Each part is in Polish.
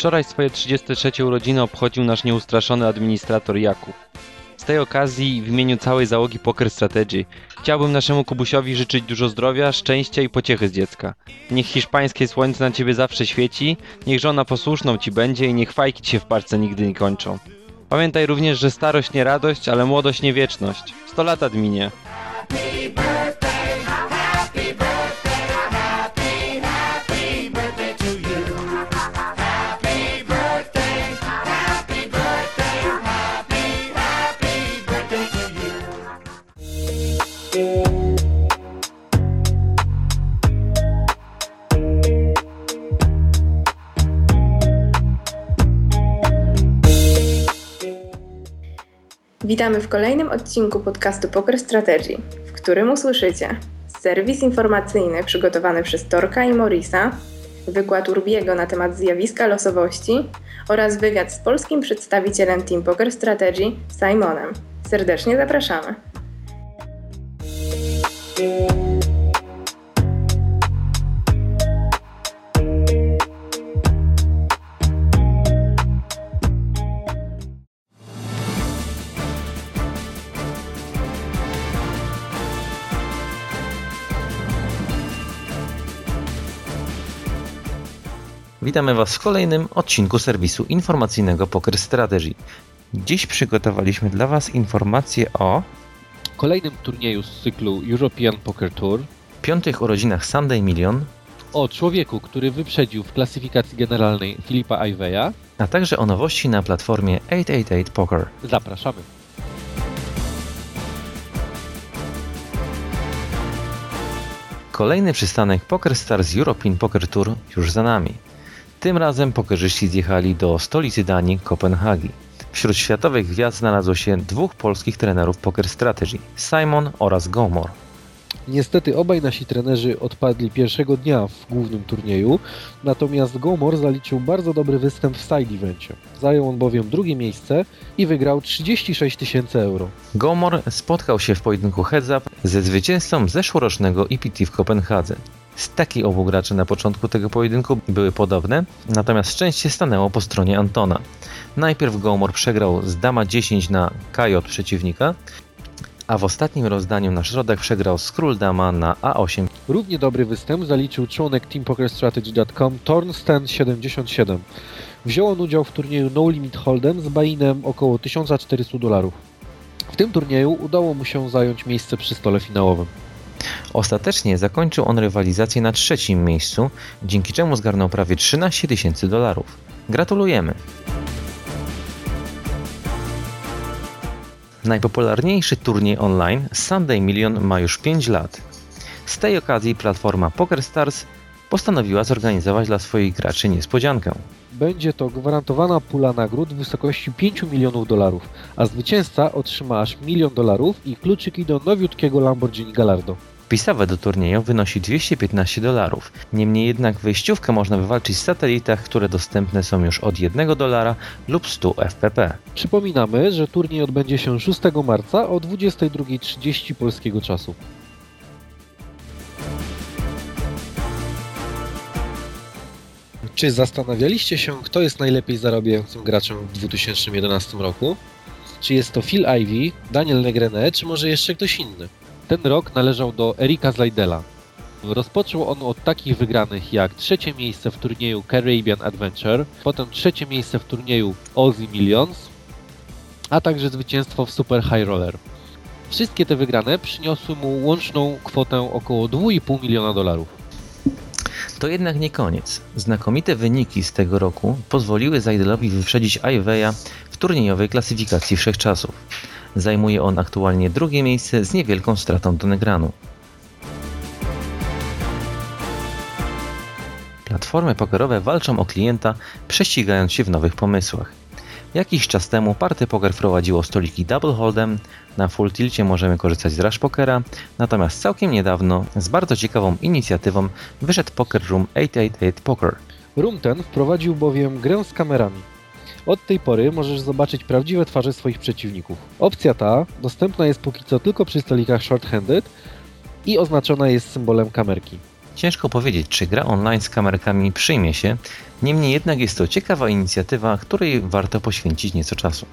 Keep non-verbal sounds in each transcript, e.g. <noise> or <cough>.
Wczoraj swoje 33 urodziny obchodził nasz nieustraszony administrator Jakub. Z tej okazji w imieniu całej załogi Poker Strategy chciałbym naszemu Kubusiowi życzyć dużo zdrowia, szczęścia i pociechy z dziecka. Niech hiszpańskie słońce na ciebie zawsze świeci, niech żona posłuszną ci będzie i niech fajki ci się w parce nigdy nie kończą. Pamiętaj również, że starość nie radość, ale młodość nie wieczność. 100 lat adminie. Witamy w kolejnym odcinku podcastu Poker Strategy, w którym usłyszycie serwis informacyjny przygotowany przez Torka i Morisa, wykład Urbiego na temat zjawiska losowości oraz wywiad z polskim przedstawicielem Team Poker Strategy Simonem. Serdecznie zapraszamy. Witamy Was w kolejnym odcinku serwisu informacyjnego Poker Strategy. Dziś przygotowaliśmy dla Was informacje o kolejnym turnieju z cyklu European Poker Tour, piątych urodzinach Sunday Million, o człowieku, który wyprzedził w klasyfikacji generalnej Filipa Iveya. a także o nowości na platformie 888 Poker. Zapraszamy. Kolejny przystanek Poker Stars European Poker Tour już za nami. Tym razem pokerzyści zjechali do stolicy Danii, Kopenhagi. Wśród światowych gwiazd znalazło się dwóch polskich trenerów Poker Strategy, Simon oraz Gomor. Niestety obaj nasi trenerzy odpadli pierwszego dnia w głównym turnieju, natomiast Gomor zaliczył bardzo dobry występ w side evencie. Zajął on bowiem drugie miejsce i wygrał 36 tysięcy euro. Gomor spotkał się w pojedynku heads up ze zwycięzcą zeszłorocznego EPT w Kopenhadze. Staki obu graczy na początku tego pojedynku były podobne, natomiast szczęście stanęło po stronie Antona. Najpierw Gomor przegrał z dama 10 na kaj od przeciwnika, a w ostatnim rozdaniu na środek przegrał z król dama na A8. Równie dobry występ zaliczył członek teampokerstrategy.com Tornstan77. Wziął on udział w turnieju No Limit Hold'em z bainem około 1400 dolarów. W tym turnieju udało mu się zająć miejsce przy stole finałowym. Ostatecznie zakończył on rywalizację na trzecim miejscu, dzięki czemu zgarnął prawie 13 tysięcy dolarów. Gratulujemy! Najpopularniejszy turniej online Sunday Million ma już 5 lat. Z tej okazji platforma PokerStars postanowiła zorganizować dla swoich graczy niespodziankę. Będzie to gwarantowana pula nagród w wysokości 5 milionów dolarów, a zwycięzca otrzyma aż milion dolarów i kluczyki do nowiutkiego Lamborghini Gallardo. Wpisowe do turnieju wynosi 215 dolarów. Niemniej jednak wejściówkę można wywalczyć w satelitach, które dostępne są już od 1 dolara lub 100 FPP. Przypominamy, że turniej odbędzie się 6 marca o 22.30 polskiego czasu. Czy zastanawialiście się, kto jest najlepiej zarabiającym graczem w 2011 roku? Czy jest to Phil Ivey, Daniel Negrenet, czy może jeszcze ktoś inny? Ten rok należał do Erika Zlajdela. Rozpoczął on od takich wygranych jak trzecie miejsce w turnieju Caribbean Adventure, potem trzecie miejsce w turnieju Aussie Millions, a także zwycięstwo w Super High Roller. Wszystkie te wygrane przyniosły mu łączną kwotę około 2,5 miliona dolarów. To jednak nie koniec. Znakomite wyniki z tego roku pozwoliły Zajdelowi wyprzedzić Iveya w turniejowej klasyfikacji wszechczasów. Zajmuje on aktualnie drugie miejsce z niewielką stratą do Negranu. Platformy pokerowe walczą o klienta, prześcigając się w nowych pomysłach. Jakiś czas temu Party Poker wprowadziło stoliki Double Hold'em, na Full Tilcie możemy korzystać z Rush Pokera, natomiast całkiem niedawno z bardzo ciekawą inicjatywą wyszedł Poker Room 888 Poker. Room ten wprowadził bowiem grę z kamerami. Od tej pory możesz zobaczyć prawdziwe twarze swoich przeciwników. Opcja ta dostępna jest póki co tylko przy stolikach short-handed i oznaczona jest symbolem kamerki. Ciężko powiedzieć, czy gra online z kamerkami przyjmie się, niemniej jednak jest to ciekawa inicjatywa, której warto poświęcić nieco czasu.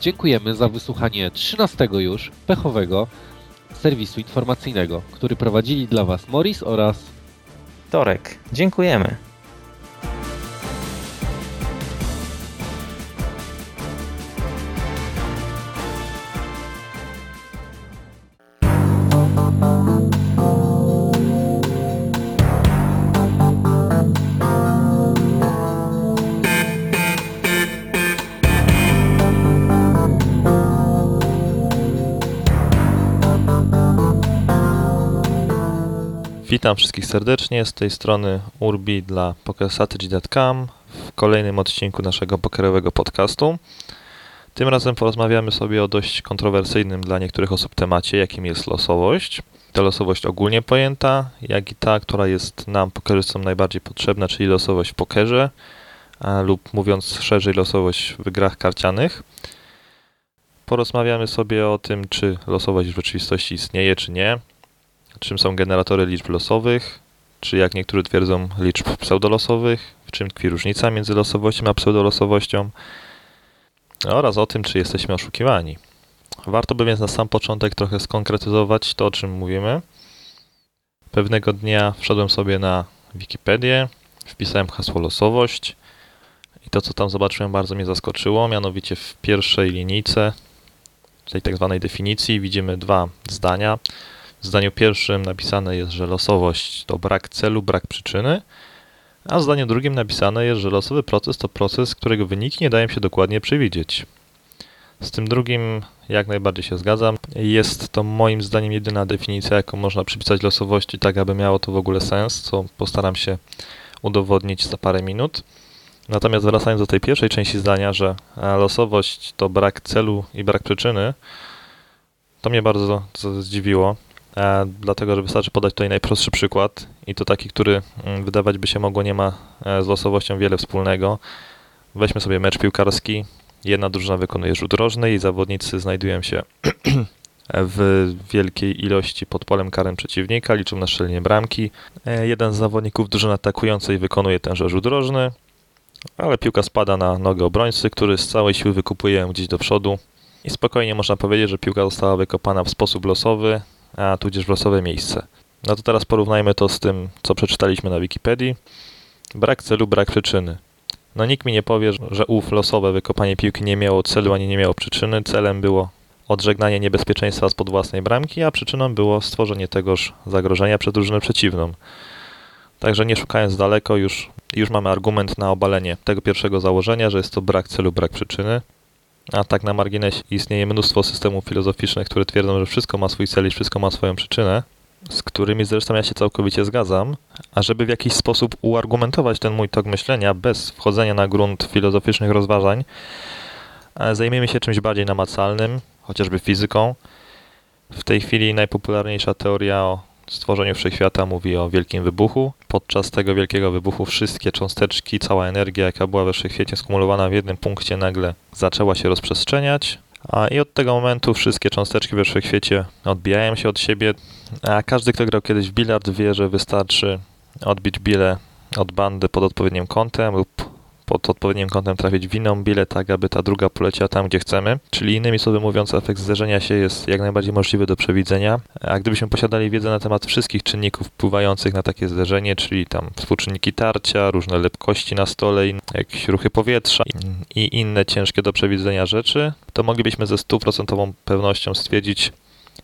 Dziękujemy za wysłuchanie 13 już pechowego serwisu informacyjnego, który prowadzili dla Was Morris oraz Torek, dziękujemy. Witam wszystkich serdecznie, z tej strony Urbi dla PokerStrategy.com w kolejnym odcinku naszego pokerowego podcastu. Tym razem porozmawiamy sobie o dość kontrowersyjnym dla niektórych osób temacie, jakim jest losowość. To losowość ogólnie pojęta, jak i ta, która jest nam, pokerzystom, najbardziej potrzebna, czyli losowość w pokerze, lub mówiąc szerzej, losowość w grach karcianych. Porozmawiamy sobie o tym, czy losowość w rzeczywistości istnieje, czy nie, czym są generatory liczb losowych, czy jak niektórzy twierdzą liczb pseudolosowych, w czym tkwi różnica między losowością a pseudolosowością oraz o tym, czy jesteśmy oszukiwani. Warto by więc na sam początek trochę skonkretyzować to, o czym mówimy. Pewnego dnia wszedłem sobie na Wikipedię, wpisałem hasło losowość i to, co tam zobaczyłem, bardzo mnie zaskoczyło. Mianowicie w pierwszej linijce, tej tak zwanej definicji, widzimy dwa zdania. W zdaniu pierwszym napisane jest, że losowość to brak celu, brak przyczyny, a w zdaniu drugim napisane jest, że losowy proces to proces, którego wyniki nie dają się dokładnie przewidzieć. Z tym drugim jak najbardziej się zgadzam. Jest to moim zdaniem jedyna definicja, jaką można przypisać losowości, tak aby miało to w ogóle sens, co postaram się udowodnić za parę minut. Natomiast wracając do tej pierwszej części zdania, że losowość to brak celu i brak przyczyny, to mnie bardzo zdziwiło, e, dlatego że wystarczy podać tutaj najprostszy przykład i to taki, który mm, wydawać by się mogło nie ma e, z losowością wiele wspólnego. Weźmy sobie mecz piłkarski. Jedna drużyna wykonuje rzut rożny i zawodnicy znajdują się <clears throat> w wielkiej ilości pod polem karem przeciwnika, liczą na strzelenie bramki. E, jeden z zawodników drużyny atakującej wykonuje tenże rzut rożny, ale piłka spada na nogę obrońcy, który z całej siły wykupuje ją gdzieś do przodu. I spokojnie można powiedzieć, że piłka została wykopana w sposób losowy, a tudzież w losowe miejsce. No to teraz porównajmy to z tym, co przeczytaliśmy na Wikipedii. Brak celu, brak przyczyny. No nikt mi nie powie, że ów losowe wykopanie piłki nie miało celu ani nie miało przyczyny. Celem było odżegnanie niebezpieczeństwa spod własnej bramki, a przyczyną było stworzenie tegoż zagrożenia przed drużynę przeciwną. Także nie szukając daleko, już, już mamy argument na obalenie tego pierwszego założenia, że jest to brak celu, brak przyczyny. A tak na marginesie istnieje mnóstwo systemów filozoficznych, które twierdzą, że wszystko ma swój cel i wszystko ma swoją przyczynę, z którymi zresztą ja się całkowicie zgadzam. A żeby w jakiś sposób uargumentować ten mój tok myślenia bez wchodzenia na grunt filozoficznych rozważań, e, zajmiemy się czymś bardziej namacalnym, chociażby fizyką. W tej chwili najpopularniejsza teoria o stworzeniu wszechświata mówi o wielkim wybuchu. Podczas tego wielkiego wybuchu wszystkie cząsteczki, cała energia, jaka była we wszechświecie skumulowana w jednym punkcie, nagle zaczęła się rozprzestrzeniać. A i od tego momentu wszystkie cząsteczki we wszechświecie odbijają się od siebie. A każdy, kto grał kiedyś w bilard, wie, że wystarczy odbić bile od bandy pod odpowiednim kątem lub pod odpowiednim kątem trafić w inną bilę, tak aby ta druga poleciała tam, gdzie chcemy. Czyli innymi słowy mówiąc, efekt zderzenia się jest jak najbardziej możliwy do przewidzenia. A gdybyśmy posiadali wiedzę na temat wszystkich czynników wpływających na takie zderzenie, czyli tam współczynniki tarcia, różne lepkości na stole, jakieś ruchy powietrza i inne ciężkie do przewidzenia rzeczy, to moglibyśmy ze stuprocentową pewnością stwierdzić,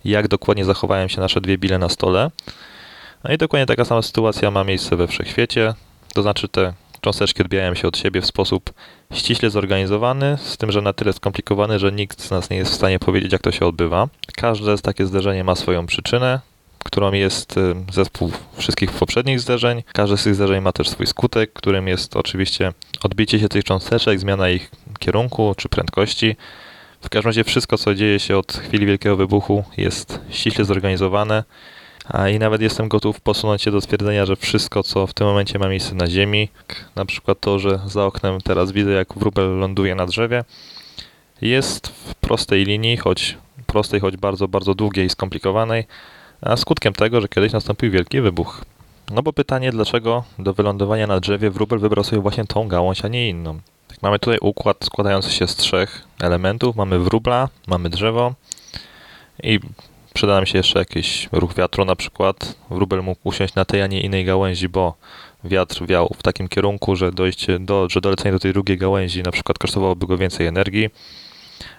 jak dokładnie zachowają się nasze dwie bile na stole. No i dokładnie taka sama sytuacja ma miejsce we wszechświecie, to znaczy te cząsteczki odbijają się od siebie w sposób ściśle zorganizowany, z tym, że na tyle skomplikowany, że nikt z nas nie jest w stanie powiedzieć, jak to się odbywa. Każde takie zderzenie ma swoją przyczynę, którą jest y, zespół wszystkich poprzednich zderzeń. Każde z tych zderzeń ma też swój skutek, którym jest oczywiście odbicie się tych cząsteczek, zmiana ich kierunku czy prędkości. W każdym razie wszystko, co dzieje się od chwili wielkiego wybuchu, jest ściśle zorganizowane a i nawet jestem gotów posunąć się do stwierdzenia, że wszystko, co w tym momencie ma miejsce na Ziemi, na przykład to, że za oknem teraz widzę, jak wróbel ląduje na drzewie, jest w prostej linii, choć prostej, choć bardzo, bardzo długiej i skomplikowanej, a skutkiem tego, że kiedyś nastąpił wielki wybuch. No bo pytanie, dlaczego do wylądowania na drzewie wróbel wybrał sobie właśnie tą gałąź, a nie inną. Tak, mamy tutaj układ składający się z trzech elementów. Mamy wróbla, mamy drzewo i przyda nam się jeszcze jakiś ruch wiatru na przykład. Wróbel mógł usiąść na tej, a nie innej gałęzi, bo wiatr wiał w takim kierunku, że dojście do, że dolecenie do tej drugiej gałęzi na przykład kosztowałoby go więcej energii.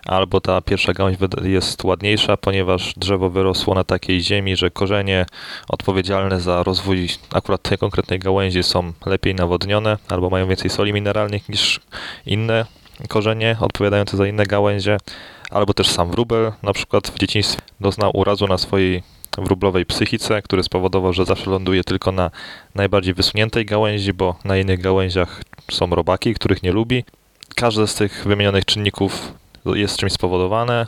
Albo ta pierwsza gałąź jest ładniejsza, ponieważ drzewo wyrosło na takiej ziemi, że korzenie odpowiedzialne za rozwój akurat tej konkretnej gałęzi są lepiej nawodnione, albo mają więcej soli mineralnych niż inne korzenie odpowiadające za inne gałęzie, albo też sam wróbel na przykład w dzieciństwie doznał urazu na swojej wróblowej psychice, który spowodował, że zawsze ląduje tylko na najbardziej wysuniętej gałęzi, bo na innych gałęziach są robaki, których nie lubi. Każde z tych wymienionych czynników jest czymś spowodowane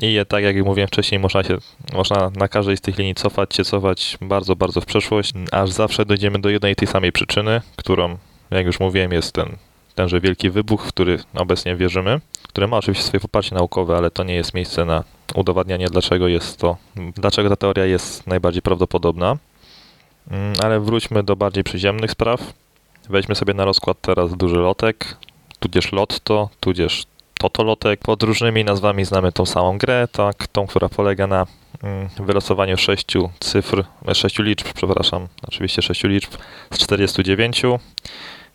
i je, tak jak mówiłem wcześniej, można się można na każdej z tych linii cofać się, cofać bardzo, bardzo w przeszłość, aż zawsze dojdziemy do jednej i tej samej przyczyny, którą, jak już mówiłem, jest ten tenże wielki wybuch, w który obecnie wierzymy, który ma oczywiście swoje poparcie naukowe, ale to nie jest miejsce na udowadnianie, dlaczego jest to, dlaczego ta teoria jest najbardziej prawdopodobna. Mm, Ale wróćmy do bardziej przyziemnych spraw. Weźmy sobie na rozkład teraz duży lotek, tudzież lotto, tudzież totolotek. Pod różnymi nazwami znamy tą samą grę, tak, tą, która polega na mm, wylosowaniu sześciu cyfr, e, sześciu liczb, przepraszam, oczywiście sześciu liczb z 49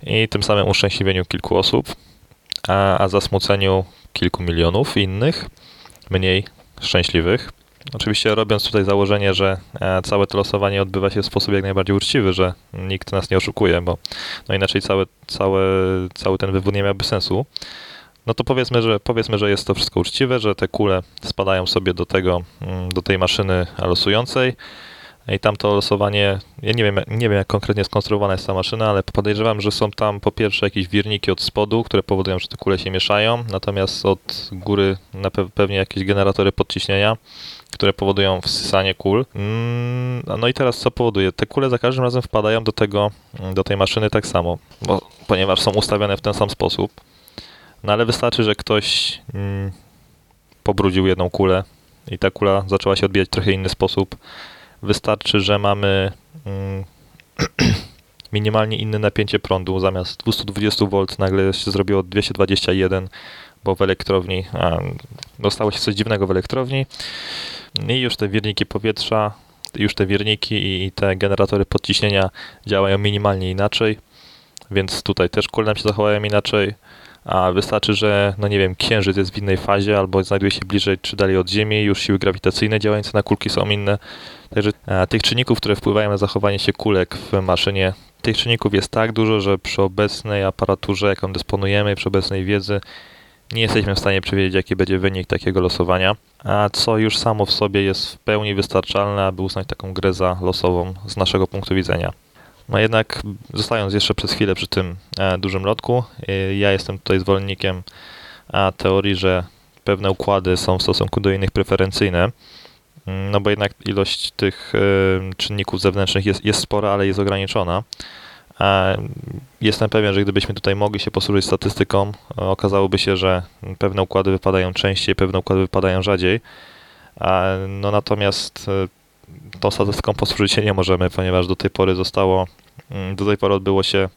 i tym samym uszczęśliwieniu kilku osób, a, a zasmuceniu kilku milionów innych, mniej szczęśliwych. Oczywiście robiąc tutaj założenie, że e, całe to losowanie odbywa się w sposób jak najbardziej uczciwy, że nikt nas nie oszukuje, bo no inaczej cały, cały, cały ten wywód nie miałby sensu. No to powiedzmy, że powiedzmy, że jest to wszystko uczciwe, że te kule spadają sobie do tego, mm, do tej maszyny losującej. I tam to losowanie, ja nie wiem, nie wiem jak konkretnie skonstruowana jest ta maszyna, ale podejrzewam, że są tam po pierwsze jakieś wirniki od spodu, które powodują, że te kule się mieszają, natomiast od góry na pe- pewnie jakieś generatory podciśnienia, które powodują wsysanie kul. Mm, No i teraz co powoduje? Te kule za każdym razem wpadają do tego, do tej maszyny tak samo, bo, ponieważ są ustawione w ten sam sposób. No ale wystarczy, że ktoś mm, pobrudził jedną kulę i ta kula zaczęła się odbijać w trochę inny sposób. Wystarczy, że mamy mm, <clears throat> minimalnie inne napięcie prądu. Zamiast 220 V nagle się zrobiło 221, bo w elektrowni a, dostało się coś dziwnego w elektrowni i już te wirniki powietrza, już te wirniki i, te generatory podciśnienia działają minimalnie inaczej, więc tutaj też kule nam się zachowają inaczej a wystarczy, że, no nie wiem, księżyc jest w innej fazie albo znajduje się bliżej czy dalej od Ziemi, już siły grawitacyjne działające na kulki są inne. Także e, tych czynników, które wpływają na zachowanie się kulek w maszynie, tych czynników jest tak dużo, że przy obecnej aparaturze, jaką dysponujemy, przy obecnej wiedzy, nie jesteśmy w stanie przewidzieć, jaki będzie wynik takiego losowania, a co już samo w sobie jest w pełni wystarczalne, aby uznać taką grę za losową z naszego punktu widzenia. No jednak, zostając jeszcze przez chwilę przy tym e, dużym lotku, e, ja jestem tutaj zwolennikiem a, teorii, że pewne układy są w stosunku do innych preferencyjne. Mm, No bo jednak ilość tych e, czynników zewnętrznych jest, jest spora, ale jest ograniczona. Jestem pewien, że gdybyśmy tutaj mogli się posłużyć statystyką, e, okazałoby się, że pewne układy wypadają częściej, pewne układy wypadają rzadziej. No natomiast e, tą statystyką posłużyć się nie możemy, ponieważ do tej pory zostało, do tej pory odbyło się,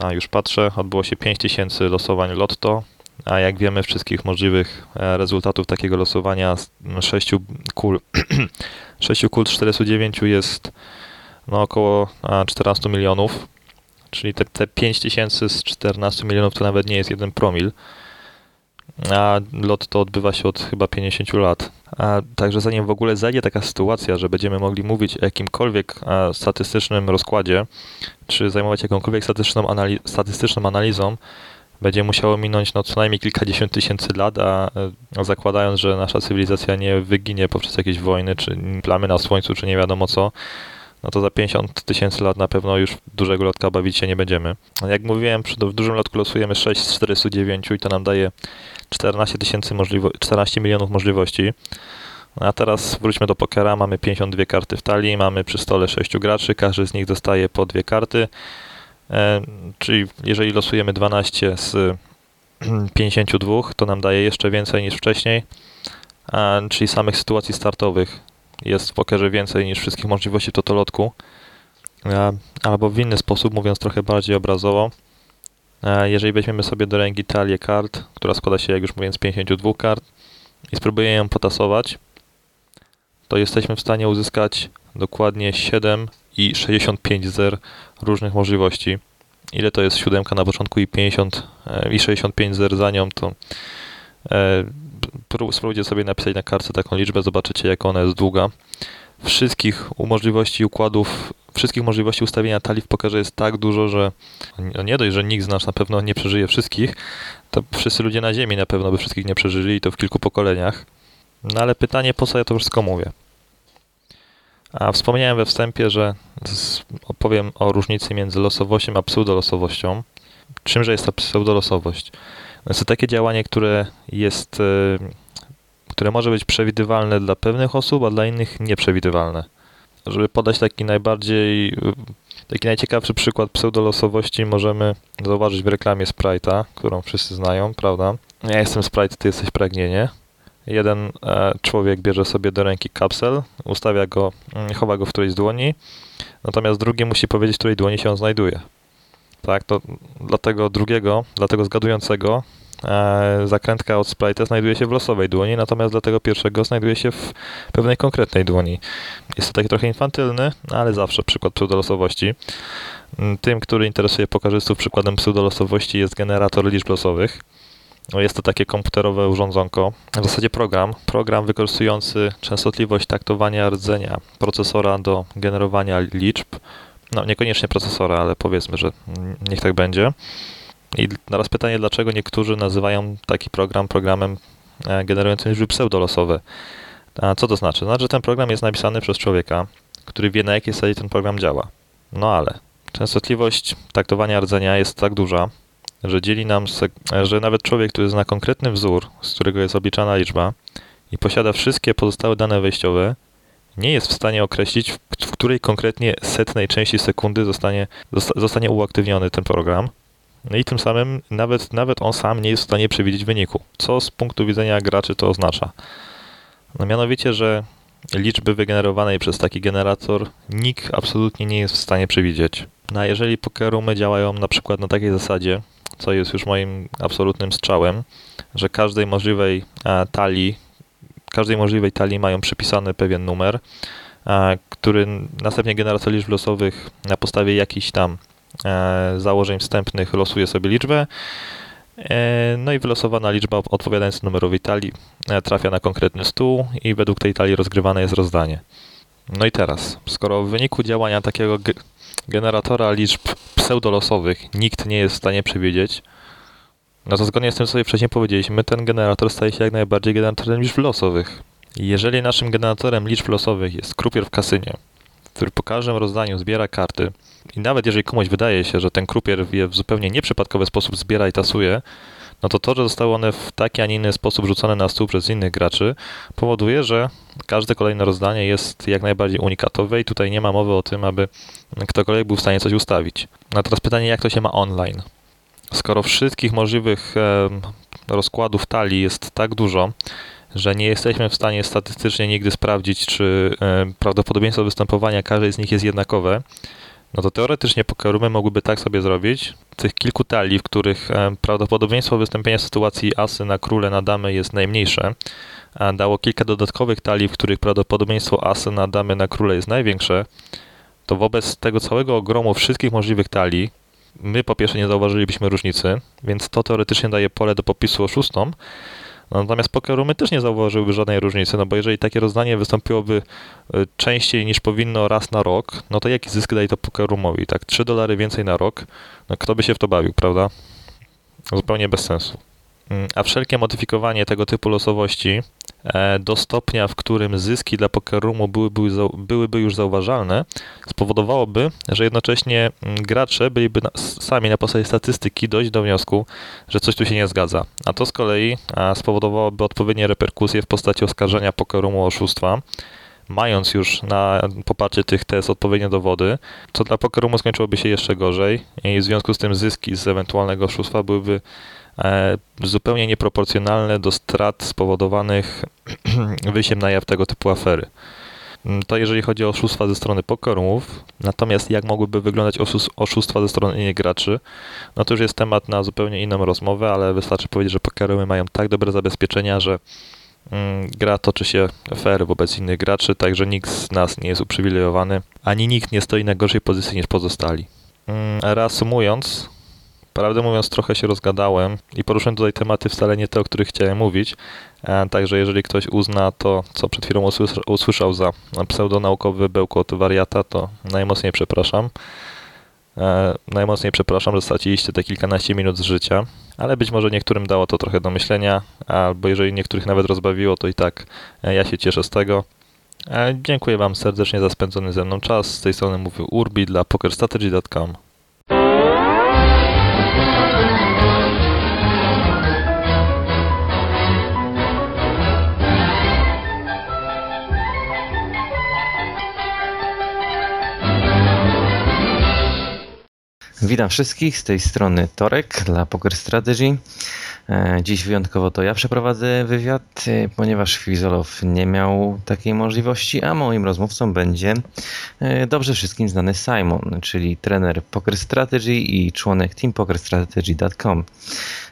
a już patrzę, odbyło się 5000 losowań lotto, a jak wiemy wszystkich możliwych e, rezultatów takiego losowania z 6 kul, <clears throat> 6 kul z 49 jest no, około a, 14 milionów, czyli te, te 5000 z 14 milionów to nawet nie jest jeden promil. A lot to odbywa się od chyba 50 lat. A, także zanim w ogóle zajdzie taka sytuacja, że będziemy mogli mówić o jakimkolwiek statystycznym rozkładzie, czy zajmować jakąkolwiek statystyczną, anali- statystyczną analizą, będzie musiało minąć no, co najmniej kilkadziesiąt tysięcy lat, a zakładając, że nasza cywilizacja nie wyginie poprzez jakieś wojny, czy plamy na słońcu, czy nie wiadomo co, no to za 50 tysięcy lat na pewno już dużego lotka bawić się nie będziemy. Jak mówiłem, w dużym lotku losujemy 6 z 409 i to nam daje 14 tysięcy możliwo- 14 milionów możliwości. No A teraz wróćmy do pokera. Mamy 52 karty w talii, mamy przy stole 6 graczy, każdy z nich dostaje po dwie karty. E, czyli jeżeli losujemy 12 z <clears throat> 52, to nam daje jeszcze więcej niż wcześniej. czyli samych sytuacji startowych jest w pokerze więcej niż wszystkich możliwości totolotku. A, albo w inny sposób, mówiąc trochę bardziej obrazowo, a, jeżeli weźmiemy sobie do ręki talię kart, która składa się, jak już mówiłem, z 52 kart i spróbujemy ją potasować, to jesteśmy w stanie uzyskać dokładnie 7 i 65 zer różnych możliwości. Ile to jest siódemka na początku i 50 e, i 65 zer za nią, to e, spróbujcie sobie napisać na kartce taką liczbę, zobaczycie jak ona jest długa. Wszystkich możliwości układów, wszystkich możliwości ustawienia talii w pokerze jest tak dużo, że no nie dość, że nikt z nas na pewno nie przeżyje wszystkich, to wszyscy ludzie na Ziemi na pewno by wszystkich nie przeżyli i to w kilku pokoleniach. No ale pytanie, po co ja to wszystko mówię? A wspomniałem we wstępie, że opowiem o różnicy między losowością a pseudolosowością. Czymże jest ta pseudolosowość? Jest to takie działanie, które jest, e, które może być przewidywalne dla pewnych osób, a dla innych nieprzewidywalne. Żeby podać taki najbardziej, taki najciekawszy przykład pseudolosowości możemy zauważyć w reklamie Sprite'a, którą wszyscy znają, prawda? Ja jestem Sprite, ty jesteś pragnienie. Jeden e, człowiek bierze sobie do ręki kapsel, ustawia go, mm, chowa go w którejś dłoni, natomiast drugi musi powiedzieć, w której dłoni się on znajduje. Tak, to dla tego drugiego, dla tego zgadującego e, zakrętka od Sprite'a znajduje się w losowej dłoni, natomiast dla tego pierwszego znajduje się w pewnej konkretnej dłoni. Jest to taki trochę infantylny, ale zawsze przykład pseudolosowości. Mm, Tym, który interesuje pokarzystów, przykładem pseudolosowości jest generator liczb losowych. No jest to takie komputerowe urządzonko, w zasadzie program, program wykorzystujący częstotliwość taktowania rdzenia procesora do generowania liczb. No niekoniecznie procesora, ale powiedzmy, że niech tak będzie. I teraz pytanie, dlaczego niektórzy nazywają taki program programem e, generującym liczby pseudolosowe. A co to znaczy? Znaczy, że ten program jest napisany przez człowieka, który wie na jakiej zasadzie ten program działa. No ale częstotliwość taktowania rdzenia jest tak duża, że dzieli nam, że nawet człowiek, który zna konkretny wzór, z którego jest obliczana liczba i posiada wszystkie pozostałe dane wejściowe, nie jest w stanie określić, w, której konkretnie setnej części sekundy zostanie, zosta- zostanie uaktywniony ten program. No i tym samym nawet, nawet on sam nie jest w stanie przewidzieć wyniku. Co z punktu widzenia graczy to oznacza? No mianowicie, że liczby wygenerowanej przez taki generator nikt absolutnie nie jest w stanie przewidzieć. No a jeżeli pokerumy działają na przykład na takiej zasadzie, co jest już moim absolutnym strzałem, że każdej możliwej e, talii, każdej możliwej talii mają przypisany pewien numer, e, który następnie generator liczb losowych na podstawie jakichś tam e, założeń wstępnych losuje sobie liczbę. E, No i wylosowana liczba odpowiadając numerowi talii trafia na konkretny stół i według tej talii rozgrywane jest rozdanie. No i teraz, skoro w wyniku działania takiego ge- generatora liczb pseudolosowych nikt nie jest w stanie przewidzieć, no to zgodnie z tym, co sobie wcześniej powiedzieliśmy, ten generator staje się jak najbardziej generatorem liczb losowych. Jeżeli naszym generatorem liczb losowych jest krupier w kasynie, który po każdym rozdaniu zbiera karty i nawet jeżeli komuś wydaje się, że ten krupier je w zupełnie nieprzypadkowy sposób zbiera i tasuje, no to to, że zostały one w taki, a nie inny sposób rzucone na stół przez innych graczy, powoduje, że każde kolejne rozdanie jest jak najbardziej unikatowe i tutaj nie ma mowy o tym, aby ktokolwiek był w stanie coś ustawić. No teraz pytanie, jak to się ma online? Skoro wszystkich możliwych rozkładów talii jest tak dużo, że nie jesteśmy w stanie statystycznie nigdy sprawdzić, czy prawdopodobieństwo występowania każdej z nich jest jednakowe, no to teoretycznie pokerumy mogłyby tak sobie zrobić. Tych kilku talii, w których prawdopodobieństwo wystąpienia sytuacji asy na króle na damy jest najmniejsze, dało kilka dodatkowych talii, w których prawdopodobieństwo asy na damy na króle jest największe, to wobec tego całego ogromu wszystkich możliwych talii, my po pierwsze nie zauważylibyśmy różnicy, więc to teoretycznie daje pole do popisu oszustom. No, natomiast pokerumy też nie zauważyłyby żadnej różnicy, no bo jeżeli takie rozdanie wystąpiłoby y, częściej niż powinno raz na rok, no to jaki zysk daje to pokerumowi? Tak, 3 dolary więcej na rok, no kto by się w to bawił, prawda? Zupełnie bez sensu. Mm, A wszelkie modyfikowanie tego typu losowości e, do stopnia, w którym zyski dla pokerumu byłyby, byłyby już zauważalne, spowodowałoby, że jednocześnie mm, gracze byliby sami na podstawie statystyki dojść do wniosku, że coś tu się nie zgadza. A to z kolei spowodowałoby odpowiednie reperkusje w postaci oskarżenia pokerumu o oszustwa, mając już na poparcie tych tez odpowiednie dowody, co dla pokerumu skończyłoby się jeszcze gorzej i w związku z tym zyski z ewentualnego oszustwa byłyby e, zupełnie nieproporcjonalne do strat spowodowanych <clears throat> wyjściem na jaw tego typu afery. Mm, To jeżeli chodzi o oszustwa ze strony pokerów, natomiast jak mogłyby wyglądać oszus- oszustwa ze strony innych graczy, no to już jest temat na zupełnie inną rozmowę, ale wystarczy powiedzieć, że pokerowy mają tak dobre zabezpieczenia, że mm, gra toczy się fair wobec innych graczy, także nikt z nas nie jest uprzywilejowany, ani nikt nie stoi na gorszej pozycji niż pozostali. Mm, Reasumując, prawdę mówiąc, trochę się rozgadałem i poruszyłem tutaj tematy wcale nie te, o których chciałem mówić. E, Także jeżeli ktoś uzna to, co przed chwilą usłys- usłyszał za pseudonaukowy bełkot wariata, to najmocniej przepraszam. E, najmocniej przepraszam, że straciliście te kilkanaście minut z życia, ale być może niektórym dało to trochę do myślenia, albo jeżeli niektórych nawet rozbawiło, to i tak e, ja się cieszę z tego. Dziękuję Wam serdecznie za spędzony ze mną czas. Z tej strony mówił Urbi dla pokerstrategy.com. Witam wszystkich z tej strony Torek dla Poker Strategy. E, Dziś wyjątkowo to ja przeprowadzę wywiad, e, ponieważ Fizolow nie miał takiej możliwości, a moim rozmówcą będzie e, dobrze wszystkim znany Simon, czyli trener Poker Strategy i członek teampokerstrategy.com.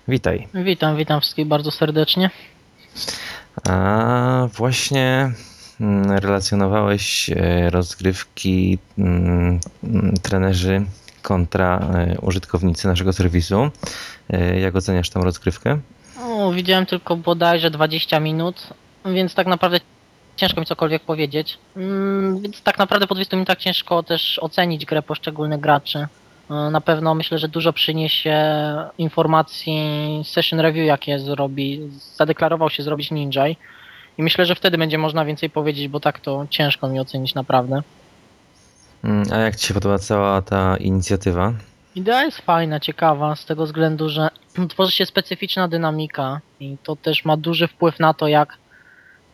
Witaj. Witam, witam wszystkich bardzo serdecznie. A właśnie mm, relacjonowałeś rozgrywki mm, mm, trenerzy kontra e, użytkownicy naszego serwisu. E, Jak oceniasz tą rozgrywkę? O, widziałem tylko bodajże 20 minut, więc tak naprawdę ciężko mi cokolwiek powiedzieć. Mm, więc tak naprawdę po 20 minutach ciężko też ocenić grę poszczególnych graczy. E, Na pewno myślę, że dużo przyniesie informacji session review, jakie zrobi, zadeklarował się zrobić Ninja. I myślę, że wtedy będzie można więcej powiedzieć, bo tak to ciężko mi ocenić naprawdę. Mm, A jak Ci się podoba cała ta inicjatywa? Idea jest fajna, ciekawa, z tego względu, że <clears throat> tworzy się specyficzna dynamika i to też ma duży wpływ na to, jak,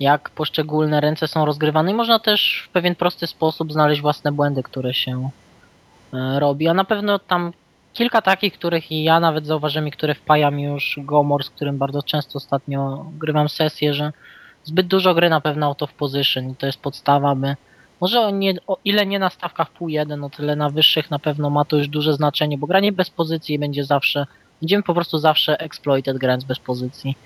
jak poszczególne ręce są rozgrywane i można też w pewien prosty sposób znaleźć własne błędy, które się e, robi, a na pewno tam kilka takich, których i ja nawet zauważyłem i które wpaja mi już Gomor, z którym bardzo często ostatnio grywam sesję, że zbyt dużo gry na pewno out of position i to jest podstawa, by może o, nie, o ile nie na stawkach pół jeden, o tyle na wyższych na pewno ma to już duże znaczenie, bo granie bez pozycji będzie zawsze, będziemy po prostu zawsze exploited grając bez pozycji.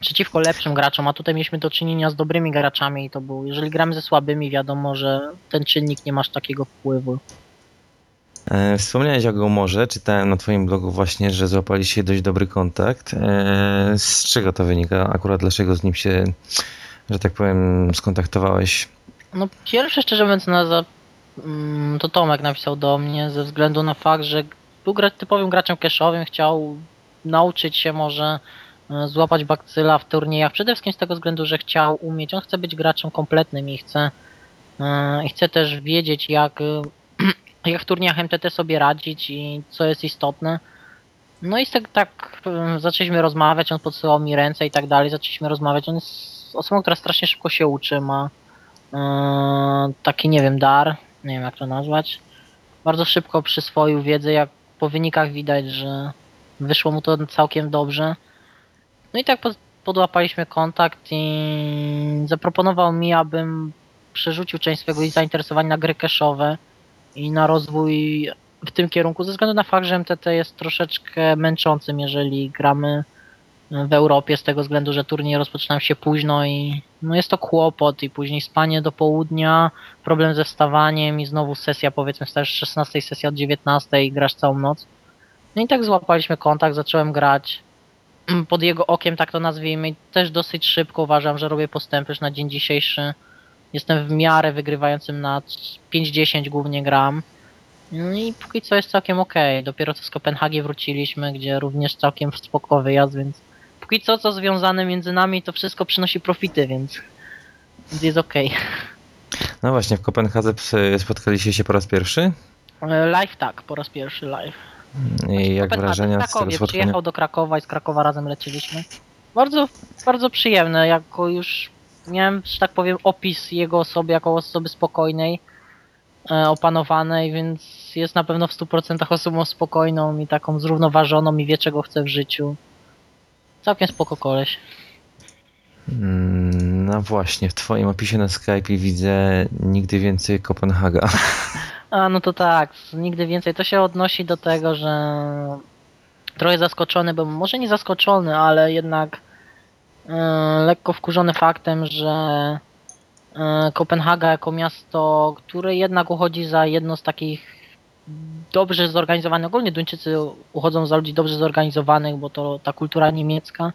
Przeciwko lepszym graczom, a tutaj mieliśmy do czynienia z dobrymi graczami i to był, jeżeli gramy ze słabymi, wiadomo, że ten czynnik nie masz takiego wpływu. E, Wspomniałeś o Gomorze, czytałem na Twoim blogu właśnie, że złapaliście dość dobry kontakt. E, Z czego to wynika? Akurat dlaczego z nim się, że tak powiem, skontaktowałeś? No pierwsze szczerze mówiąc na mm, to Tomek napisał do mnie ze względu na fakt, że był typowym graczem cashowym, chciał nauczyć się może e, złapać bakcyla w turniejach, przede wszystkim z tego względu, że chciał umieć, on chce być graczem kompletnym i chce e, i chce też wiedzieć jak, e, <clears throat> jak w turniejach MTT sobie radzić i co jest istotne. No i tak, tak zaczęliśmy rozmawiać, on podsyłał mi ręce i tak dalej, zaczęliśmy rozmawiać, on jest osobą, która strasznie szybko się uczy, ma taki, nie wiem, dar, nie wiem jak to nazwać. Bardzo szybko przyswoił wiedzę, jak po wynikach widać, że wyszło mu to całkiem dobrze. No i tak pod, podłapaliśmy kontakt i zaproponował mi, abym przerzucił część swojego zainteresowania na gry cashowe i na rozwój w tym kierunku, ze względu na fakt, że MTT jest troszeczkę męczącym, jeżeli gramy w Europie z tego względu, że turnieje rozpoczynają się późno i no jest to kłopot i później spanie do południa, problem ze wstawaniem i znowu sesja powiedzmy stajesz 16 sesja od 19 i grasz całą noc. No i tak złapaliśmy kontakt, zacząłem grać pod jego okiem, tak to nazwijmy i też dosyć szybko uważam, że robię postępy już na dzień dzisiejszy. Jestem w miarę wygrywającym na 5-10 głównie gram. No i póki co jest całkiem okej. Dopiero co z Kopenhagi wróciliśmy, gdzie również całkiem spoko wyjazd, więc póki co co związane między nami to wszystko przynosi profity, więc, więc jest okej. No właśnie, w Kopenhadze spotkaliście się po raz pierwszy? E, Live tak, po raz pierwszy live. I jak Kopenhadze, wrażenia w z tego przyjechał do Krakowa i z Krakowa razem leciliśmy. Bardzo, bardzo przyjemne, jako już miałem, że tak powiem, opis jego osoby jako osoby spokojnej. e, opanowanej, więc jest na pewno w 100% osobą spokojną i taką zrównoważoną i wie czego chce w życiu. Całkiem spoko koleś. Mm, No właśnie, w twoim opisie na Skype widzę nigdy więcej Kopenhaga. <laughs> A no to tak, nigdy więcej. To się odnosi do tego, że trochę zaskoczony, bo może nie zaskoczony, ale jednak e, lekko wkurzony faktem, że e, Kopenhaga jako miasto, które jednak uchodzi za jedno z takich dobrze zorganizowanych, ogólnie Duńczycy uchodzą za ludzi dobrze zorganizowanych, bo to ta kultura niemiecka.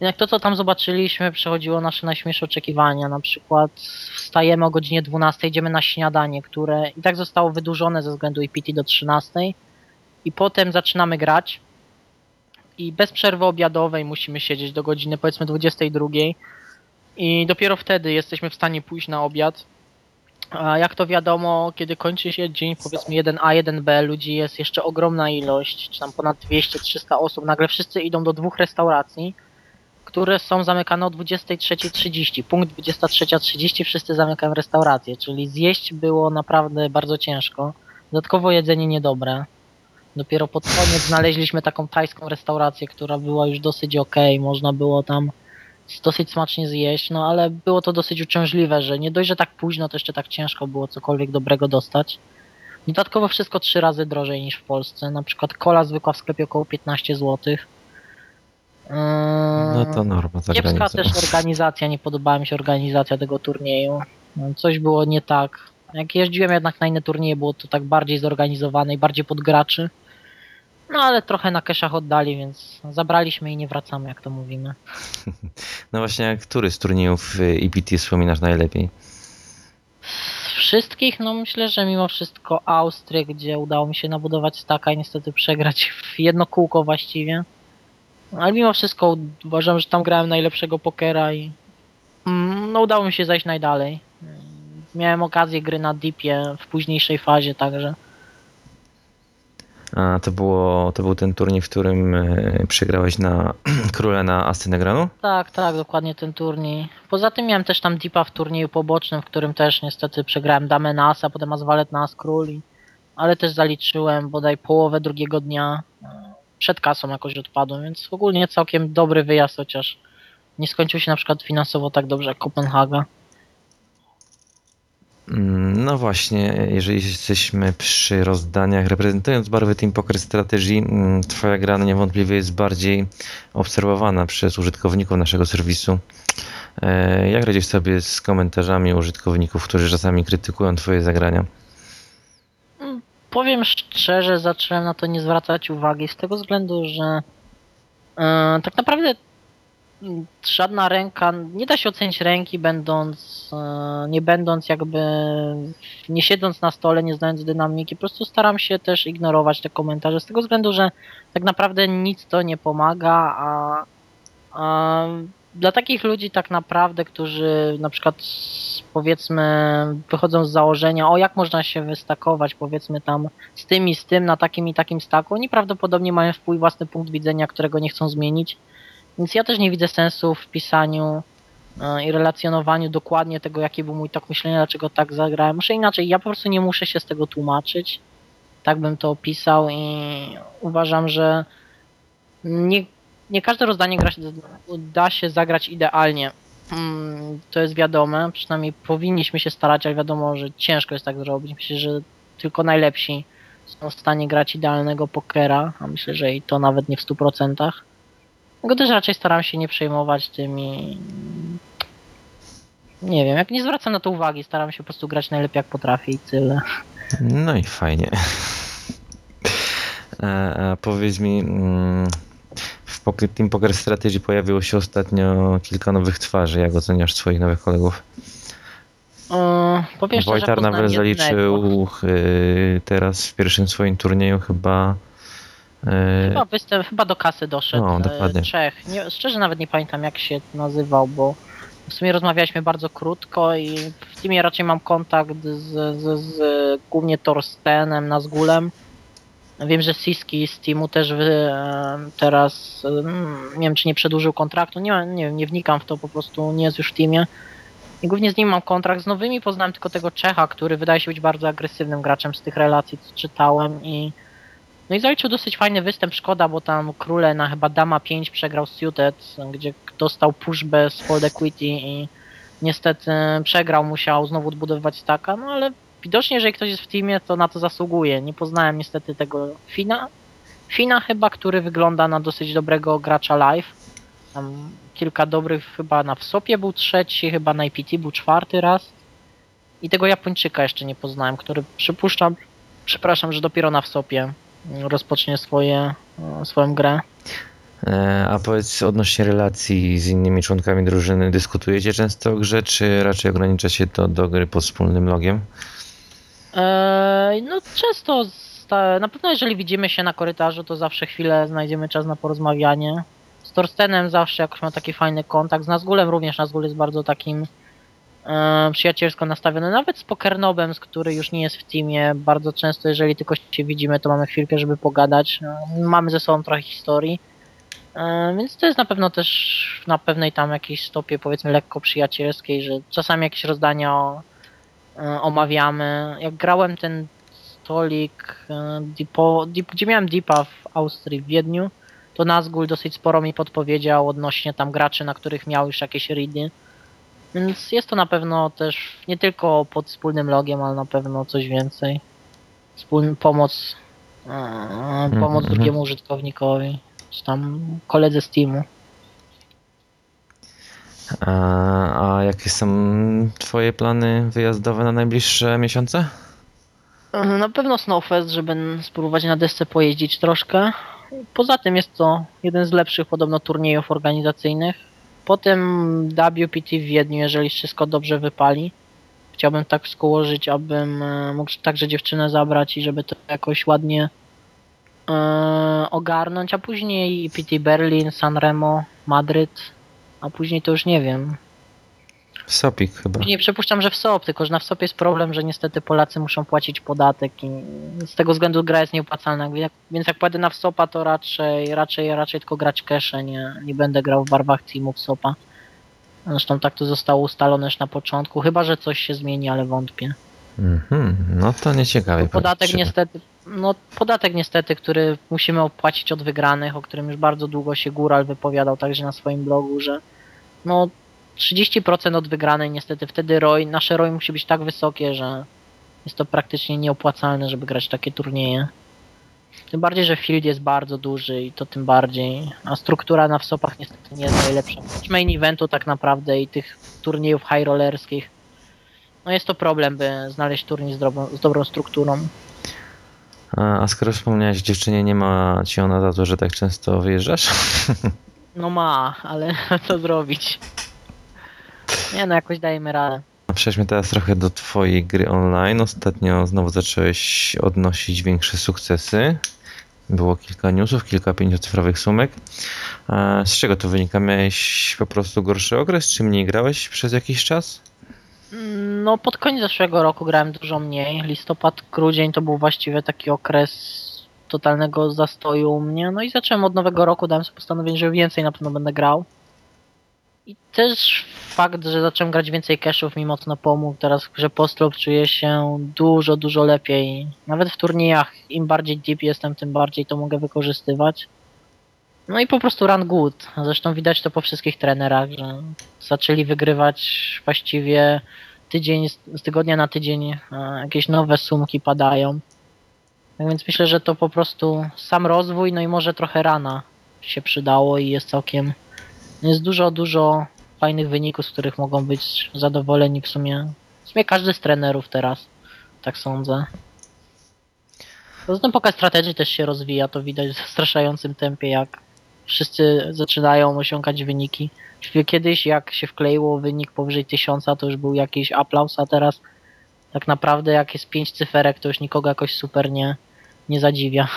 Jednak to, co tam zobaczyliśmy, przechodziło nasze najśmielsze oczekiwania. Na przykład wstajemy o godzinie 12, idziemy na śniadanie, które i tak zostało wydłużone ze względu EPT do 13 i potem zaczynamy grać i bez przerwy obiadowej musimy siedzieć do godziny powiedzmy 22 i dopiero wtedy jesteśmy w stanie pójść na obiad. A jak to wiadomo, kiedy kończy się dzień powiedzmy 1A, 1B, ludzi jest jeszcze ogromna ilość, czy tam ponad 200-300 osób, nagle wszyscy idą do dwóch restauracji, które są zamykane o 23.30. Punkt 23.30 wszyscy zamykają restaurację, czyli zjeść było naprawdę bardzo ciężko. Dodatkowo jedzenie niedobre. Dopiero pod koniec znaleźliśmy taką tajską restaurację, która była już dosyć okej, można było tam dosyć smacznie zjeść, no ale było to dosyć uciążliwe, że nie dość, że tak późno, to jeszcze tak ciężko było cokolwiek dobrego dostać. Dodatkowo wszystko trzy razy drożej niż w Polsce. Na przykład kola zwykła w sklepie około 15 zł. No to norma za Kiepska granicą. też organizacja, nie podobała mi się organizacja tego turnieju. Coś było nie tak. Jak jeździłem jednak na inne turnieje, było to tak bardziej zorganizowane i bardziej pod graczy. No ale trochę na keszach oddali, więc zabraliśmy i nie wracamy, jak to mówimy. <laughs> No właśnie, który z turniejów y, EPT wspominasz najlepiej? Z wszystkich, no myślę, że mimo wszystko Austrię, gdzie udało mi się nabudować staka i niestety przegrać w jedno kółko właściwie. Ale mimo wszystko uważam, że tam grałem najlepszego pokera i mm, no udało mi się zajść najdalej. Miałem okazję gry na Deepie w późniejszej fazie, także A to, było, to był ten turniej, w którym y, przegrałeś na <clears throat> króle na Astynegranu? tak, tak, dokładnie ten turniej. Poza tym miałem też tam Deepa w turnieju pobocznym, w którym też niestety przegrałem damę na asa, potem as na as ale też zaliczyłem bodaj połowę drugiego dnia. Przed kasą jakoś odpadłem, więc ogólnie całkiem dobry wyjazd, chociaż nie skończył się na przykład finansowo tak dobrze jak Kopenhaga. Mm, No właśnie, jeżeli jesteśmy przy rozdaniach, reprezentując barwy Team Poker Strategy, mm, twoja gra niewątpliwie jest bardziej obserwowana przez użytkowników naszego serwisu. E, Jak radzisz sobie z komentarzami użytkowników, którzy czasami krytykują twoje zagrania? Powiem szczerze, zacząłem na to nie zwracać uwagi z tego względu, że e, tak naprawdę mm, żadna ręka, nie da się ocenić ręki będąc, e, nie będąc jakby, nie siedząc na stole, nie znając dynamiki, po prostu staram się też ignorować te komentarze z tego względu, że tak naprawdę nic to nie pomaga, a, a dla takich ludzi tak naprawdę, którzy na przykład powiedzmy wychodzą z założenia, o jak można się wystakować powiedzmy tam z tym i z tym na takim i takim staku, oni prawdopodobnie mają swój własny punkt widzenia, którego nie chcą zmienić. Więc ja też nie widzę sensu w pisaniu e, i relacjonowaniu dokładnie tego, jaki był mój tok myślenia, dlaczego tak zagrałem. Muszę inaczej, ja po prostu nie muszę się z tego tłumaczyć. Tak bym to opisał i uważam, że nie, nie każde rozdanie gra się, da się zagrać idealnie. Mm, To jest wiadome, przynajmniej powinniśmy się starać, ale wiadomo, że ciężko jest tak zrobić. Myślę, że tylko najlepsi są w stanie grać idealnego pokera, a myślę, że i to nawet nie w 100%. Go też raczej staram się nie przejmować tymi. Nie wiem, jak nie zwracam na to uwagi, staram się po prostu grać najlepiej jak potrafię i tyle. No i fajnie. A, a powiedz mi, mm, w Team Poker Strategy pojawiło się ostatnio kilka nowych twarzy. Jak oceniasz swoich nowych kolegów? Powiem szczerze, Wojtar nawet zaliczył y, teraz w pierwszym swoim turnieju chyba. Y, Chyba występ, chyba do kasy doszedł. No, e, dokładnie. Czech. Nie, szczerze nawet nie pamiętam jak się nazywał, bo w sumie rozmawialiśmy bardzo krótko i w teamie raczej mam kontakt z, z, z głównie Torstenem, Nazgulem. Wiem, że Siski z teamu też wy, e, teraz nie wiem czy nie przedłużył kontraktu, nie, nie wiem, nie wnikam w to, po prostu nie jest już w teamie. I głównie z nim mam kontrakt. Z nowymi poznałem tylko tego Czecha, który wydaje się być bardzo agresywnym graczem z tych relacji, co czytałem i no i zaliczył dosyć fajny występ, szkoda, bo tam króle na chyba Dama 5 przegrał z Suited, gdzie dostał push bez fold equity i niestety przegrał, musiał znowu odbudowywać staka, no ale widocznie jeżeli ktoś jest w teamie, to na to zasługuje. Nie poznałem niestety tego Fina, Fina chyba, który wygląda na dosyć dobrego gracza live. Tam kilka dobrych, chyba na Wsopie był trzeci, chyba na IPT był czwarty raz. I tego Japończyka jeszcze nie poznałem, który przypuszczam, przepraszam, że dopiero na Wsopie rozpocznie swoje, e, swoją grę. E, A powiedz odnośnie relacji z innymi członkami drużyny, dyskutujecie często o grze, czy raczej ogranicza się to do gry pod wspólnym logiem? Eee, no często, na pewno jeżeli widzimy się na korytarzu, to zawsze chwilę znajdziemy czas na porozmawianie. Z Torstenem zawsze jakoś ma taki fajny kontakt, z Nazgulem również, Nazgul jest bardzo takim przyjacielsko nastawiony, nawet z Pokernobem, z który już nie jest w teamie, bardzo często jeżeli tylko się widzimy, to mamy chwilkę, żeby pogadać. E, mamy ze sobą trochę historii. E, Więc to jest na pewno też na pewnej tam jakiejś stopie powiedzmy lekko przyjacielskiej, że czasami jakieś rozdania e, omawiamy. Jak grałem ten stolik, e, Deepo, Deep, gdzie miałem Deepa w Austrii, w Wiedniu, to Nazgul dosyć sporo mi podpowiedział odnośnie tam graczy, na których miał już jakieś ready. Więc jest to na pewno też nie tylko pod wspólnym logiem, ale na pewno coś więcej. Wspólny pomoc, pomoc Mhm. drugiemu użytkownikowi, czy tam koledze z teamu. A, a jakie są twoje plany wyjazdowe na najbliższe miesiące? Na pewno Snowfest, żeby spróbować na desce pojeździć troszkę. Poza tym jest to jeden z lepszych podobno turniejów organizacyjnych. Potem WPT w Wiedniu, jeżeli wszystko dobrze wypali. Chciałbym tak skołożyć, abym e, mógł także dziewczynę zabrać i żeby to jakoś ładnie e, ogarnąć, a później PT Berlin, Sanremo, Madryt, a później to już nie wiem. Sopik chyba. Nie przypuszczam, że w SOP, tylko że na WSOP jest problem, że niestety Polacy muszą płacić podatek i z tego względu gra jest nieopłacalna. Więc jak pojadę na WSOPa, to raczej, raczej, raczej tylko grać cache, nie, nie będę grał w barwach teamu WSOPa. Zresztą tak to zostało ustalone już na początku, chyba że coś się zmieni, ale wątpię. Mhm, no to nieciekawie. Podatek niestety, no podatek niestety, który musimy opłacić od wygranych, o którym już bardzo długo się Góral wypowiadał także na swoim blogu, że no 30% od wygranej niestety wtedy ROI, nasze ROI musi być tak wysokie, że jest to praktycznie nieopłacalne, żeby grać takie turnieje. Tym bardziej, że field jest bardzo duży i to tym bardziej, a struktura na wsopach niestety nie jest najlepsza. Oprócz main eventu tak naprawdę i tych turniejów high rollerskich, no jest to problem, by znaleźć turniej z, dobrą, z dobrą strukturą. A, a skoro wspomniałeś dziewczynie, nie ma ci ona za to, że tak często wyjeżdżasz? No ma, ale <laughs> co zrobić? Nie no, jakoś dajemy radę. Przejdźmy teraz trochę do twojej gry online. Ostatnio znowu zacząłeś odnosić większe sukcesy. Było kilka newsów, kilka pięciocyfrowych sumek. A Z czego to wynika? Miałeś po prostu gorszy okres, czy mniej grałeś przez jakiś czas? No pod koniec zeszłego roku grałem dużo mniej. Listopad, grudzień to był właściwie taki okres totalnego zastoju u mnie. No i zacząłem od nowego roku, dałem sobie postanowienie, że więcej na pewno będę grał. I też fakt, że zacząłem grać więcej cashów mi mocno pomógł. Teraz w grze Postlop czuję się dużo, dużo lepiej. Nawet w turniejach im bardziej deep jestem, tym bardziej to mogę wykorzystywać. No i po prostu run good. Zresztą widać to po wszystkich trenerach, że zaczęli wygrywać właściwie tydzień, z z tygodnia na tydzień e, jakieś nowe sumki padają. Tak więc myślę, że to po prostu sam rozwój, no i może trochę rana się przydało i jest całkiem. Jest dużo, dużo fajnych wyników, z których mogą być zadowoleni w sumie. W sumie każdy z trenerów teraz, tak sądzę. Poza tym pokaz strategii też się rozwija, to widać w zastraszającym tempie, jak wszyscy zaczynają osiągać wyniki. Kiedyś jak się wkleiło wynik powyżej tysiąca, to już był jakiś aplauz, a teraz tak naprawdę jak jest pięć cyferek, to już nikogo jakoś super nie, nie zadziwia. <laughs>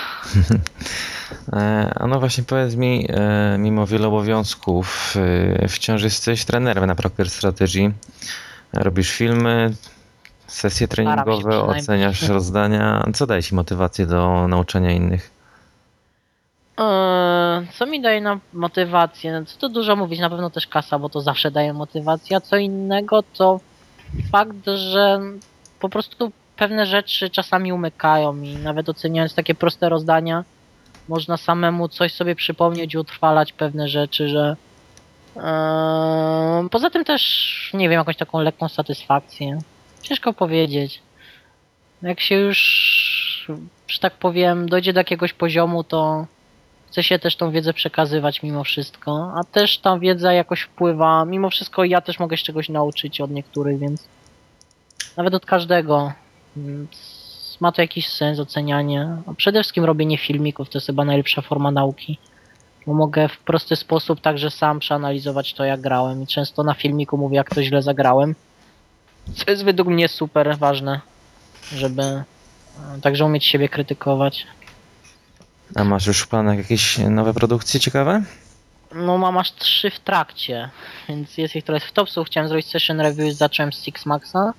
E, A no właśnie powiedz mi, e, mimo wielu obowiązków, e, wciąż jesteś trenerem na Proper Strategy. Robisz filmy, sesje treningowe, oceniasz <laughs> rozdania. Co daje ci motywację do nauczania innych? Co mi daje na motywację? No, Co to dużo mówić, na pewno też kasa, bo to zawsze daje motywację, a co innego to fakt, że po prostu pewne rzeczy czasami umykają i nawet oceniając takie proste rozdania, można samemu coś sobie przypomnieć i utrwalać pewne rzeczy, że Eee, poza tym też, nie wiem, jakąś taką lekką satysfakcję. Ciężko powiedzieć. Jak się już, że tak powiem, dojdzie do jakiegoś poziomu, to chce się też tą wiedzę przekazywać mimo wszystko, a też ta wiedza jakoś wpływa, mimo wszystko ja też mogę się czegoś nauczyć od niektórych, więc nawet od każdego. Ma to jakiś sens, ocenianie. A przede wszystkim robienie filmików to jest chyba najlepsza forma nauki bo mogę w prosty sposób także sam przeanalizować to, jak grałem. I często na filmiku mówię, jak to źle zagrałem. Co jest według mnie super ważne, żeby e, także umieć siebie krytykować. A masz już w planach jakieś nowe produkcje ciekawe? No mam aż trzy w trakcie, więc jest ich trochę w topsów. Chciałem zrobić session review, zacząłem z Six Maxa.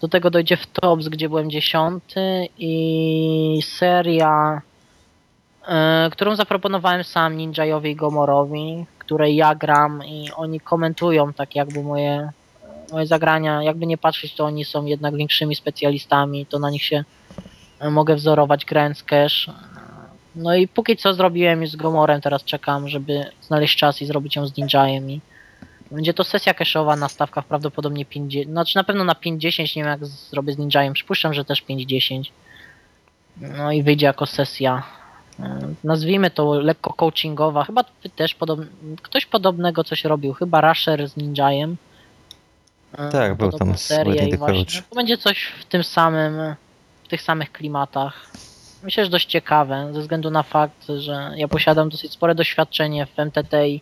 Do tego dojdzie w tops, gdzie byłem dziesiąty i seria e, którą zaproponowałem sam Ninjajowi i Gomorowi, której ja gram i oni komentują tak jakby moje, moje zagrania, jakby nie patrzeć to oni są jednak większymi specjalistami, to na nich się e, mogę wzorować grając cash. No i póki co zrobiłem już z Gomorem, teraz czekam, żeby znaleźć czas i zrobić ją z Ninjajem i będzie to sesja cashowa na stawkach prawdopodobnie 50, znaczy na pewno na 5-10, nie wiem jak zrobię z Ninjajem, przypuszczam, że też 5-10. No i wyjdzie jako sesja e, nazwijmy to lekko coachingowa, chyba też podob... ktoś podobnego coś robił, chyba Rusher z Ninjajem. E, Tak, był tam serię i właśnie to będzie coś w tym samym, w tych samych klimatach. Myślę, że dość ciekawe, ze względu na fakt, że ja posiadam dosyć spore doświadczenie w MTT i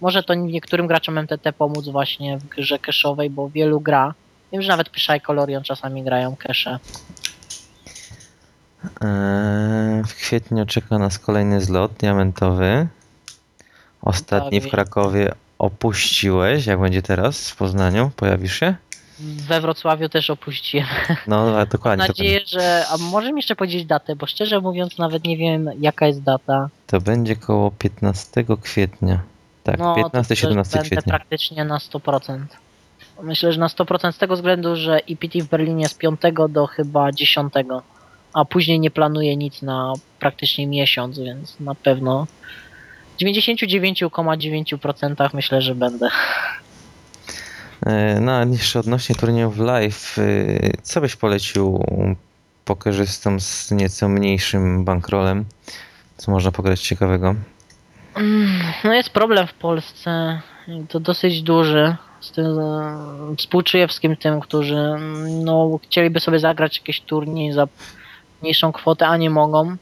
może to niektórym graczom MTT pomóc właśnie w grze cache'owej, bo wielu gra. Wiem, że nawet Pyszaj Colorion czasami grają cache. Eee, W kwietniu czeka nas kolejny zlot diamentowy. Ostatni w Krakowie opuściłeś. Jak będzie teraz w Poznaniu? Pojawisz się? We Wrocławiu też opuściłem. No, ale Mam dokładnie. To, nadzieję, że. A może mi jeszcze powiedzieć datę, bo szczerze mówiąc nawet nie wiem jaka jest data. to będzie koło 15 kwietnia. Tak, no, to też 15-17 będę kwietnia. praktycznie na 100%. Myślę, że na 100% z tego względu, że EPT w Berlinie z 5 do chyba 10, a później nie planuję nic na praktycznie miesiąc, więc na pewno w 99,9% myślę, że będę. E, No, a jeszcze odnośnie turniejów live, y, co byś polecił pokerzystom z nieco mniejszym bankrolem? Co można pograć ciekawego? Mm, No jest problem w Polsce, to dosyć duży. Z tym e, współczuję wszystkim tym, którzy no, chcieliby sobie zagrać jakiś turniej za mniejszą kwotę, a nie mogą.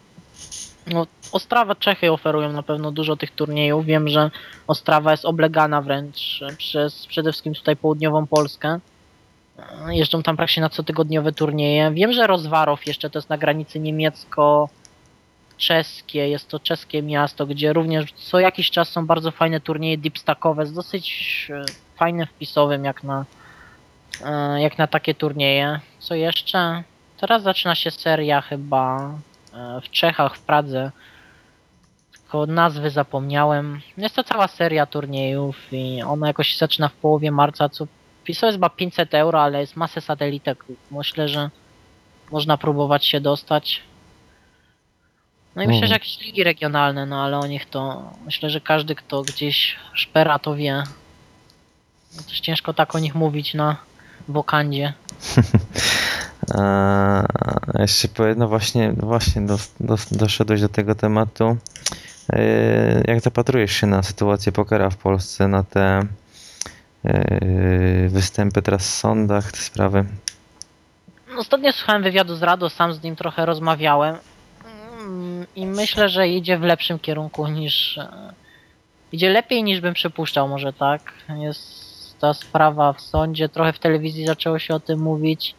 No, Ostrawa, Czechy oferują na pewno dużo tych turniejów. Wiem, że Ostrawa jest oblegana wręcz przez przede wszystkim tutaj południową Polskę. E, Jeżdżą tam praktycznie na cotygodniowe turnieje. Wiem, że Rozwarow jeszcze to jest na granicy niemiecko czeskie, jest to czeskie miasto, gdzie również co jakiś czas są bardzo fajne turnieje deepstackowe z dosyć e, fajnym wpisowym jak na e, jak na takie turnieje. Co jeszcze? Teraz zaczyna się seria chyba e, w Czechach, w Pradze. Tylko nazwy zapomniałem. Jest to cała seria turniejów i ona jakoś zaczyna w połowie marca, co wpisowe jest chyba 500 euro, ale jest masę satelitek. Myślę, że można próbować się dostać. No i myślę, Mhm. że jakieś ligi regionalne, no ale o nich to myślę, że każdy, kto gdzieś szpera, to wie. No Też ciężko tak o nich mówić na wokandzie. <laughs> A jeszcze powiem, no właśnie, właśnie dos, dos, doszedłeś do tego tematu. E, Jak zapatrujesz się na sytuację pokera w Polsce, na te e, występy teraz w sądach, te sprawy? No, Ostatnio słuchałem wywiadu z Rado, sam z nim trochę rozmawiałem Mm, i myślę, że idzie w lepszym kierunku niż... e, Idzie lepiej niż bym przypuszczał, może tak. Jest ta sprawa w sądzie, trochę w telewizji zaczęło się o tym mówić.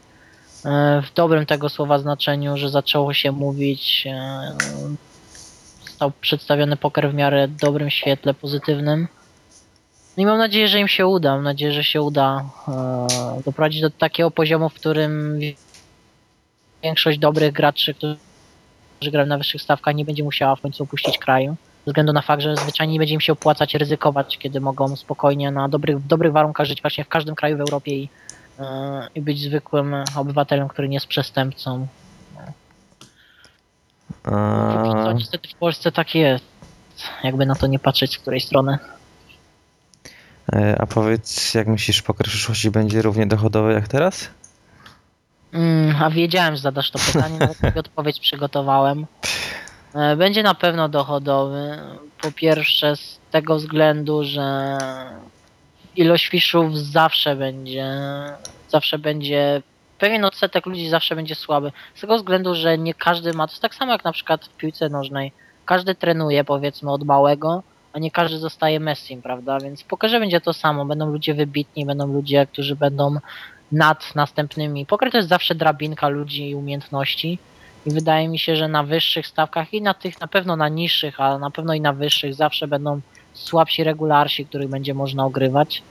e, W dobrym tego słowa znaczeniu, że zaczęło się mówić. e, Został przedstawiony poker w miarę dobrym świetle, pozytywnym. No i mam nadzieję, że im się uda. Mam nadzieję, że się uda e, doprowadzić do takiego poziomu, w którym większość dobrych graczy, którzy grają na wyższych stawkach, nie będzie musiała w końcu opuścić kraju. ze względu na fakt, że zwyczajnie nie będzie im się opłacać ryzykować, kiedy mogą spokojnie na dobrych, w dobrych warunkach żyć właśnie w każdym kraju w Europie i, e, i być zwykłym obywatelem, który nie jest przestępcą. Póki co A, niestety w Polsce tak jest. Jakby na to nie patrzeć z której strony. e, a powiedz, jak myślisz, poker w przyszłości będzie równie dochodowy jak teraz? Mm, a wiedziałem, że zadasz to pytanie, nawet odpowiedź przygotowałem. E, Będzie na pewno dochodowy. Po pierwsze z tego względu, że ilość fiszów zawsze będzie, zawsze będzie, pewien odsetek ludzi zawsze będzie słaby. Z tego względu, że nie każdy ma, to jest tak samo jak na przykład w piłce nożnej. Każdy trenuje powiedzmy od małego, a nie każdy zostaje Messim, prawda? Więc w pokerze będzie to samo. Będą ludzie wybitni, będą ludzie, którzy będą nad następnymi. Poker to jest zawsze drabinka ludzi i umiejętności. I wydaje mi się, że na wyższych stawkach i na tych, na pewno na niższych, a na pewno i na wyższych zawsze będą słabsi regularsi, których będzie można ogrywać.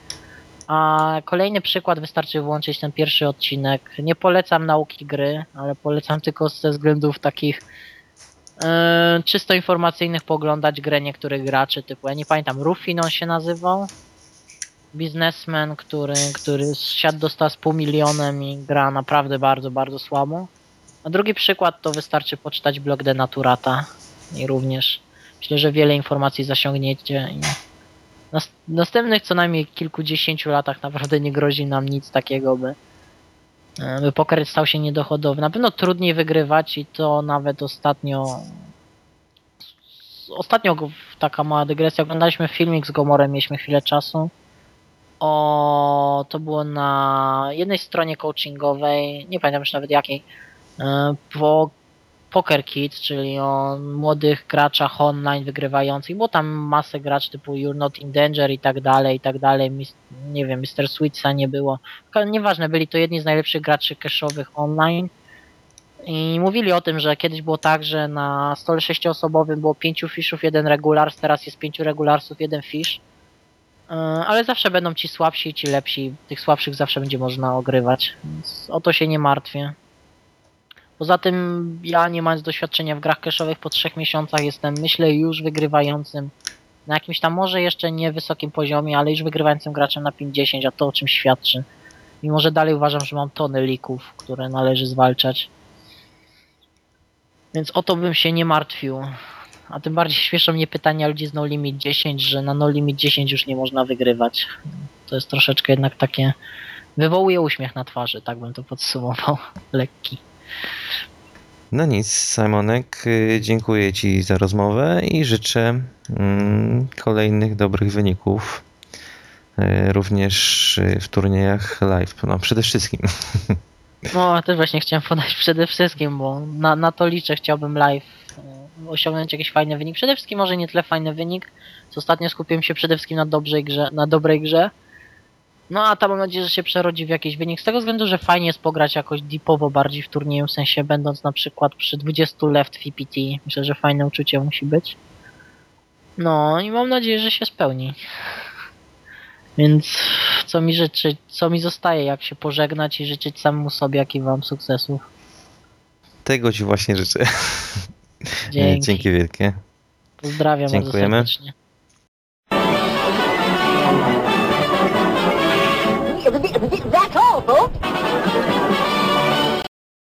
A kolejny przykład wystarczy włączyć ten pierwszy odcinek. Nie polecam nauki gry, ale polecam tylko ze względów takich e, czysto informacyjnych poglądać grę niektórych graczy, typu ja nie pamiętam, Rufin on się nazywał biznesmen, który, który siadł dostał z pół milionem i gra naprawdę bardzo, bardzo słabo. A drugi przykład to wystarczy poczytać blog Denaturata i również myślę, że wiele informacji zasiągniecie w następnych co najmniej kilkudziesięciu latach naprawdę nie grozi nam nic takiego, by, by poker stał się niedochodowy. Na pewno trudniej wygrywać i to nawet ostatnio ostatnio taka mała dygresja, oglądaliśmy filmik z Gomorem, mieliśmy chwilę czasu o, to było na jednej stronie coachingowej, nie pamiętam już nawet jakiej, e, po Poker Kids, czyli o młodych graczach online wygrywających. Było tam masę graczy typu You're Not in Danger i tak dalej, i tak dalej. Nie wiem, Mr. Sweetsa nie było. Nieważne, byli to jedni z najlepszych graczy cashowych online. I mówili o tym, że kiedyś było tak, że na stole sześcioosobowym było pięciu fishów, jeden regulars, teraz jest pięciu regularsów, jeden fish. E, Ale zawsze będą ci słabsi i ci lepsi. Tych słabszych zawsze będzie można ogrywać. Więc o to się nie martwię. Poza tym ja nie mając doświadczenia w grach cashowych po trzech miesiącach jestem myślę już wygrywającym na jakimś tam może jeszcze nie wysokim poziomie, ale już wygrywającym graczem na 50, a to o czym świadczy. Mimo, że dalej uważam, że mam tony lików, które należy zwalczać. Więc o to bym się nie martwił. A tym bardziej śmieszą mnie pytania ludzi z No Limit 10, że na No Limit 10 już nie można wygrywać. To jest troszeczkę jednak takie... Wywołuje uśmiech na twarzy, tak bym to podsumował. <laughs> Lekki. No nic, Simonek, y, dziękuję Ci za rozmowę i życzę mm, kolejnych dobrych wyników. y, Również y, w turniejach live. No przede wszystkim. <laughs> No, też właśnie chciałem podać przede wszystkim, bo na, na to liczę, chciałbym live osiągnąć jakiś fajny wynik. Przede wszystkim może nie tyle fajny wynik, co ostatnio skupiłem się przede wszystkim na dobrej grze, na dobrej grze. No a ta mam nadzieję, że się przerodzi w jakiś wynik, z tego względu, że fajnie jest pograć jakoś deepowo bardziej w turnieju, w sensie będąc na przykład przy 20 left w EPT. Myślę, że fajne uczucie musi być. No i mam nadzieję, że się spełni. Więc co mi życzyć, co mi zostaje, jak się pożegnać i życzyć samemu sobie, jak i wam sukcesów. Tego Ci właśnie życzę. Dzięki. Dzięki wielkie. Pozdrawiam Dziękujemy. bardzo serdecznie.